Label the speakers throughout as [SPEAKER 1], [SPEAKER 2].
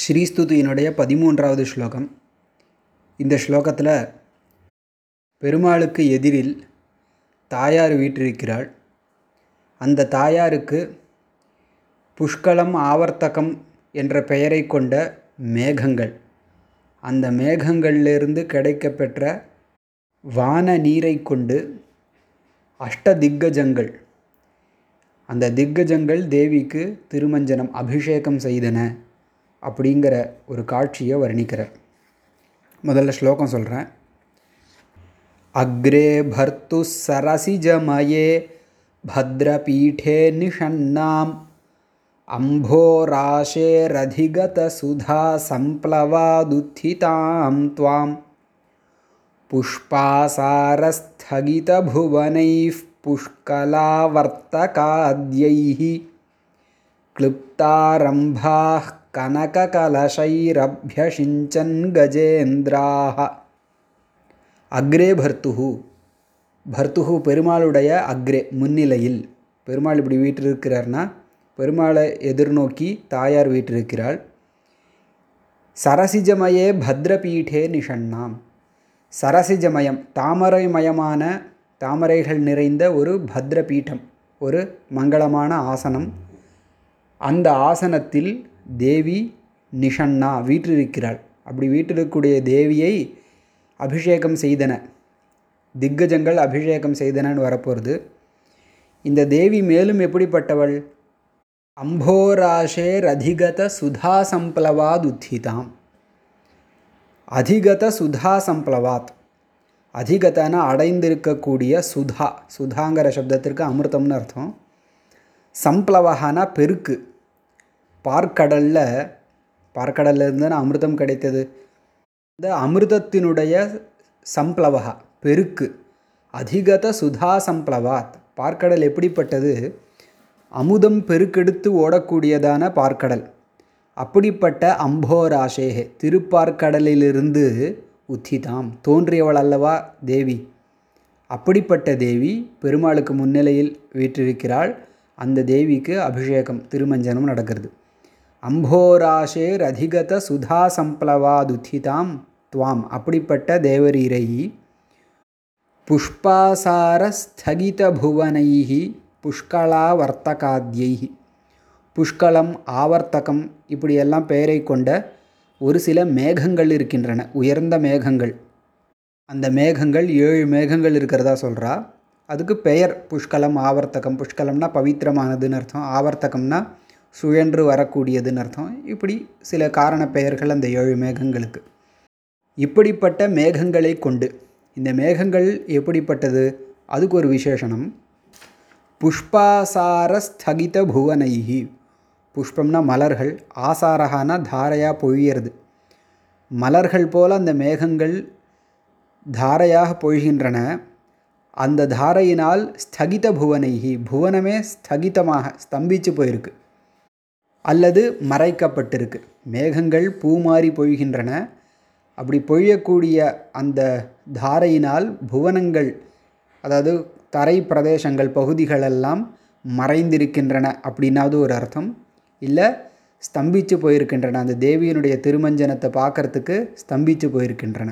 [SPEAKER 1] ஸ்ரீஸ்துதியினுடைய பதிமூன்றாவது ஸ்லோகம். இந்த ஸ்லோகத்தில் பெருமாளுக்கு எதிரில் தாயார் வீற்றிருக்கிறாள். அந்த தாயாருக்கு புஷ்கலம் ஆவர்த்தகம் என்ற பெயரை கொண்ட மேகங்கள். அந்த மேகங்களிலிருந்து கிடைக்கப்பெற்ற வான நீரை கொண்டு அஷ்ட திக்கஜங்கள் அந்த திக்கஜங்கள் தேவிக்கு திருமஞ்சனம் அபிஷேகம் செய்தன. அப்படிங்கிற ஒரு காட்சியை வர்ணிக்கிறார் முதல்ல ஸ்லோகம் சொல்கிறேன் அக்ரே பர்த்து சரசிஜமயே भद्रपीठे निषण्णाम् अम्भोराशेरधिगतसुधासम्प्लवादुत्थितां त्वां पुष्पासारस्थगितभुवनैः पुष्कलावर्तकाद्यैः क्लृप्तारम्भाः कनककलशैरभ्यषिञ्चन् கஜேந்திராக அக்ரே பர்த்துஹு பர்த்துஹு பெருமாளுடைய அக்ரே முன்னிலையில். பெருமாள் இப்படி வீட்டிருக்கிறார்னா பெருமாளை எதிர்நோக்கி தாயார் வீட்டிருக்கிறாள் சரசிஜமயே பத்ரபீఠே நிஷண்ணாம். சரசிஜமயம் தாமரைமயமான தாமரைகள் நிறைந்த ஒரு பத்ரபீఠம் ஒரு மங்களமான ஆசனம். அந்த ஆசனத்தில் தேவி நிஷண்ணா வீற்றிருக்கிறாள். அப்படி வீற்றிருக்கக்கூடிய தேவியை அபிஷேகம் செய்தன. திக்கஜங்கள் அபிஷேகம் செய்தனன்னு வரப்போகிறது இந்த தேவி மேலும் எப்படிப்பட்டவள்? அம்போராஷேர் அதிகத சுதா சம்ப்ளவாத் உத்திதாம். அதிகத சுதா சம்ப்ளவாத் அதிகத்தன அடைந்திருக்கக்கூடிய சுதா. சுதாங்கிற சப்தத்திற்கு அமிர்தம்னு அர்த்தம். சம்ப்ளவகானா பெருக்கு. பார்க்கடலில் பார்க்கடல்ல இருந்து அமிர்தம் கிடைத்தது. இந்த அமிர்தத்தினுடைய சம்ப்ளவகா பெருக்கு அதிகத சுதா சம்ப்ளவாத் பார்க்கடல் எப்படிப்பட்டது? அமுதம் பெருக்கெடுத்து ஓடக்கூடியதான பார்க்கடல். அப்படிப்பட்ட அம்போராசேகே திருப்பார்க்கடலிலிருந்து உத்திதாம் தோன்றியவள் அல்லவா தேவி? அப்படிப்பட்ட தேவி பெருமாளுக்கு முன்னிலையில் வீற்றிருக்கிறாள். அந்த தேவிக்கு அபிஷேகம் திருமஞ்சனம் நடக்கிறது. அம்போராஷேர் அதிகத சுதா சம்ப்ளவாதுதிதாம் துவாம். அப்படிப்பட்ட தேவரீரை புஷ்பாசார ஸ்தகித புவனை புஷ்களாவர்த்தகாத்யை புஷ்கலம் ஆவர்த்தகம் இப்படியெல்லாம் பெயரை கொண்ட ஒரு சில மேகங்கள் இருக்கின்றன. உயர்ந்த மேகங்கள். அந்த மேகங்கள் ஏழு மேகங்கள் இருக்கிறதா சொல்கிறா அதுக்கு பெயர் புஷ்கலம் ஆவர்த்தகம். புஷ்கலம்னா பவித்திரமானதுன்னு அர்த்தம். ஆவர்த்தகம்னா சுழன்று வரக்கூடியதுன்னு அர்த்தம். இப்படி சில காரண பெயர்கள் அந்த ஏழு மேகங்களுக்கு. இப்படிப்பட்ட மேகங்களை கொண்டு இந்த மேகங்கள் எப்படிப்பட்டது? அதுக்கு ஒரு விசேஷனம். புஷ்பாசார ஸ்தகித புவனைகி புஷ்பம்னா மலர்கள் ஆசாரகான தாரையாக பொழியறது. மலர்கள் போல் அந்த மேகங்கள் தாரையாக பொழிகின்றன. அந்த தாரையினால் ஸ்தகித புவனைகி புவனமே ஸ்தகிதமாக ஸ்தம்பிச்சு போயிருக்கு. அல்லது மறைக்கப்பட்டிருக்கு. மேகங்கள் பூமாறி பொழிகின்றன. அப்படி பொழியக்கூடிய அந்த தாரையினால் புவனங்கள் அதாவது தரை பிரதேசங்கள் பகுதிகளெல்லாம் மறைந்திருக்கின்றன அப்படின்னாவது ஒரு அர்த்தம். இல்லை ஸ்தம்பித்து போயிருக்கின்றன. அந்த தேவியினுடைய திருமஞ்சனத்தை பார்க்கறதுக்கு ஸ்தம்பிச்சு போயிருக்கின்றன.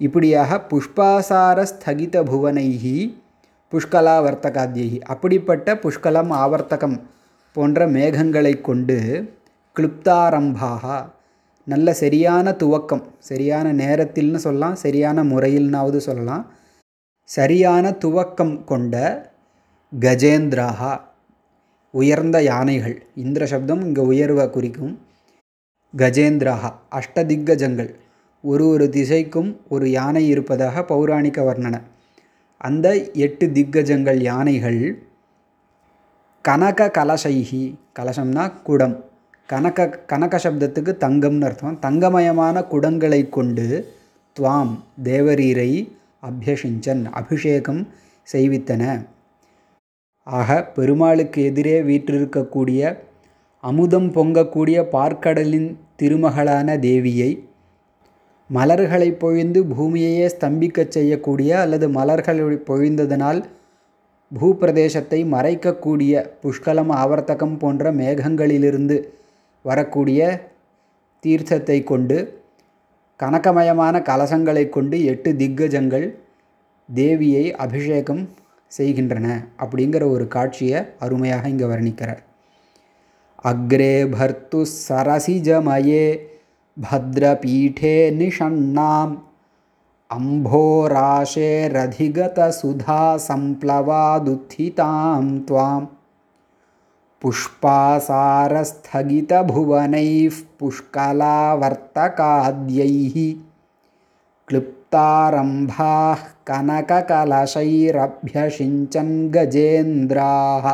[SPEAKER 1] இப்படியாக புஷ்பாசார ஸ்தகித புவனைகி புஷ்கலா வர்த்தகாத்தியகி அப்படிப்பட்ட புஷ்கலம் ஆவர்த்தகம் போன்ற மேகங்களை கொண்டு கிளுப்தாரம்பாக நல்ல சரியான துவக்கம். சரியான நேரத்தில்னு சொல்லலாம். சரியான முறையில்னாவது சொல்லலாம். சரியான துவக்கம் கொண்ட கஜேந்திராகா. உயர்ந்த யானைகள். இந்திர சப்தம் இங்கே உயர்வை குறிக்கும். கஜேந்திராகா. அஷ்டதிக்கஜங்கள். ஒரு ஒரு திசைக்கும் ஒரு யானை இருப்பதாக பௌராணிக வர்ணனை. அந்த எட்டு திக்கஜங்கள் யானைகள் கனக கலசைஹி கலசம்னா குடம். கனக கனக சப்தத்துக்கு தங்கம்னு அர்த்தம். தங்கமயமான குடங்களை கொண்டு துவாம் தேவரீரை அபியஷிஞ்சன் அபிஷேகம் செய்வித்தன. ஆக பெருமாளுக்கு எதிரே வீற்றிருக்கக்கூடிய அமுதம் பொங்கக்கூடிய பார்க்கடலின் திருமகளான தேவியை மலர்களை பொழிந்து பூமியையே ஸ்தம்பிக்கச் செய்யக்கூடிய அல்லது மலர்களை பொழிந்ததனால் பூப்பிரதேசத்தை மறைக்கக்கூடிய புஷ்கலம் ஆவர்த்தகம் போன்ற மேகங்களிலிருந்து வரக்கூடிய தீர்த்தத்தை கொண்டு கணக்கமயமான கலசங்களை கொண்டு எட்டு திக்கஜங்கள் தேவியை அபிஷேகம் செய்கின்றன அப்படிங்கிற ஒரு காட்சியை அருமையாக இங்கே வர்ணிக்கிறார். அக்ரே பர்த்து சரசிஜமயே பத்ரபீட்டே நிஷண்ணாம் अम्भोराशेरधिगतसुधासम्प्लवादुत्थितां त्वां। पुष्पासारस्थगितभुवनैः पुष्कलावर्तकाद्यैः क्लृप्तारम्भाः कनककलशैरभ्यषिञ्चन् गजेन्द्राः